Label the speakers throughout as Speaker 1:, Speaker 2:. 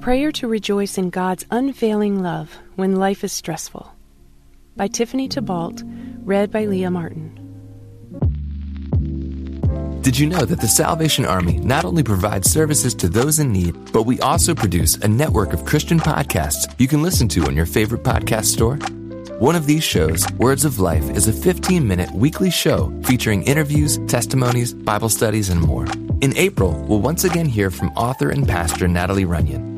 Speaker 1: Prayer to rejoice in God's unfailing love when life is stressful. By Tiffany Thibault, read by Leah Martin.
Speaker 2: Did you know that the Salvation Army not only provides services to those in need, but we also produce a network of Christian podcasts you can listen to on your favorite podcast store? One of these shows, Words of Life, is a 15 minute weekly show featuring interviews, testimonies, Bible studies, and more. In April, we'll once again hear from author and pastor Natalie Runyon.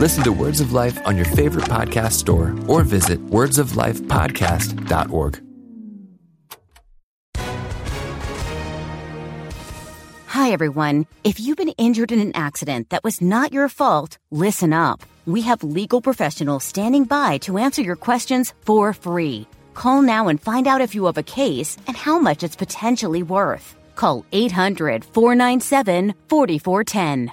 Speaker 2: Listen to Words of Life on your favorite podcast store or visit wordsoflifepodcast.org.
Speaker 3: Hi, everyone. If you've been injured in an accident that was not your fault, listen up. We have legal professionals standing by to answer your questions for free. Call now and find out if you have a case and how much it's potentially worth. Call 800 497 4410.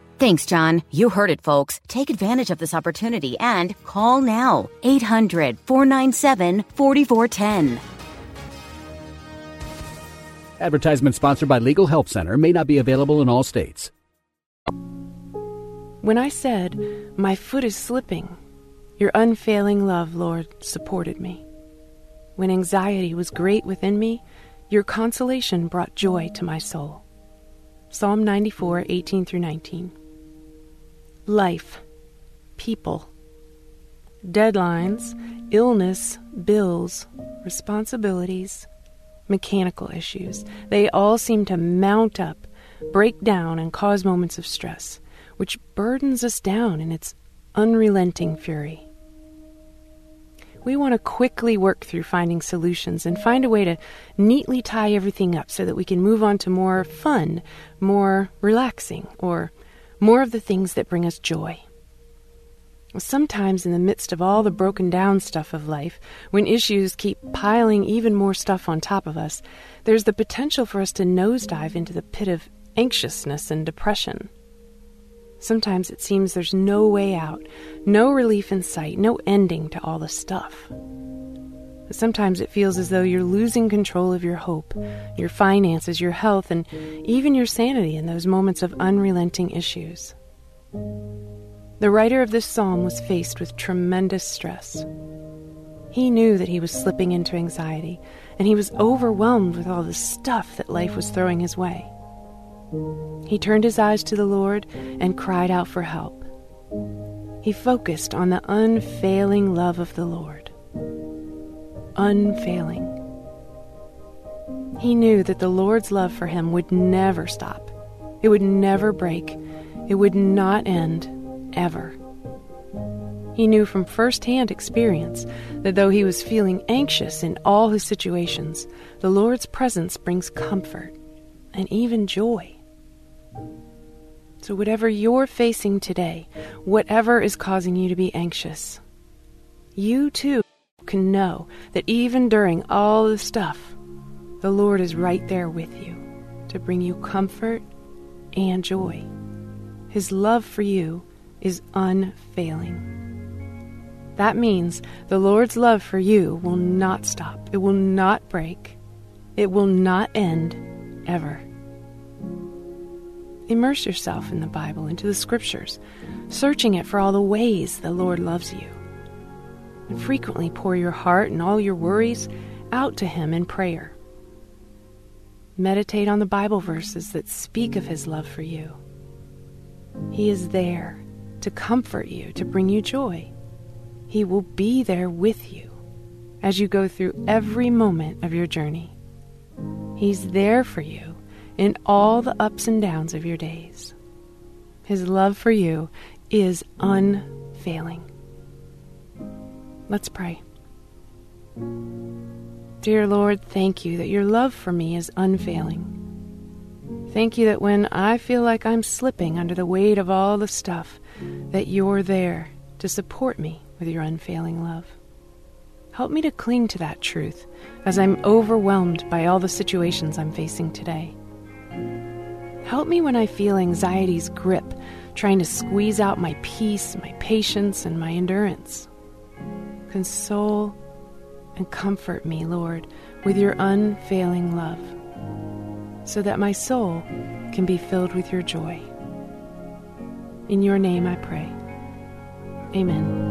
Speaker 3: Thanks, John. You heard it, folks. Take advantage of this opportunity and call now 800 497 4410.
Speaker 4: Advertisement sponsored by Legal Help Center may not be available in all states.
Speaker 1: When I said, My foot is slipping, your unfailing love, Lord, supported me. When anxiety was great within me, your consolation brought joy to my soul. Psalm 94, 18 through 19 life, people, deadlines, illness, bills, responsibilities, mechanical issues. They all seem to mount up, break down, and cause moments of stress, which burdens us down in its unrelenting fury. We want to quickly work through finding solutions and find a way to neatly tie everything up so that we can move on to more fun, more relaxing, or more of the things that bring us joy. Sometimes, in the midst of all the broken down stuff of life, when issues keep piling even more stuff on top of us, there's the potential for us to nosedive into the pit of anxiousness and depression. Sometimes it seems there's no way out, no relief in sight, no ending to all the stuff. Sometimes it feels as though you're losing control of your hope, your finances, your health, and even your sanity in those moments of unrelenting issues. The writer of this psalm was faced with tremendous stress. He knew that he was slipping into anxiety, and he was overwhelmed with all the stuff that life was throwing his way. He turned his eyes to the Lord and cried out for help. He focused on the unfailing love of the Lord. Unfailing. He knew that the Lord's love for him would never stop. It would never break. It would not end, ever. He knew from first-hand experience that though he was feeling anxious in all his situations, the Lord's presence brings comfort and even joy. So, whatever you're facing today, whatever is causing you to be anxious, you too can know that even during all the stuff, the Lord is right there with you to bring you comfort and joy. His love for you is unfailing. That means the Lord's love for you will not stop, it will not break, it will not end ever. Immerse yourself in the Bible, into the Scriptures, searching it for all the ways the Lord loves you. And frequently pour your heart and all your worries out to Him in prayer. Meditate on the Bible verses that speak of His love for you. He is there to comfort you, to bring you joy. He will be there with you. as you go through every moment of your journey. He's there for you in all the ups and downs of your days. His love for you is unfailing. Let's pray. Dear Lord, thank you that your love for me is unfailing. Thank you that when I feel like I'm slipping under the weight of all the stuff, that you're there to support me with your unfailing love. Help me to cling to that truth as I'm overwhelmed by all the situations I'm facing today. Help me when I feel anxiety's grip, trying to squeeze out my peace, my patience, and my endurance. Console and comfort me, Lord, with your unfailing love, so that my soul can be filled with your joy. In your name I pray. Amen.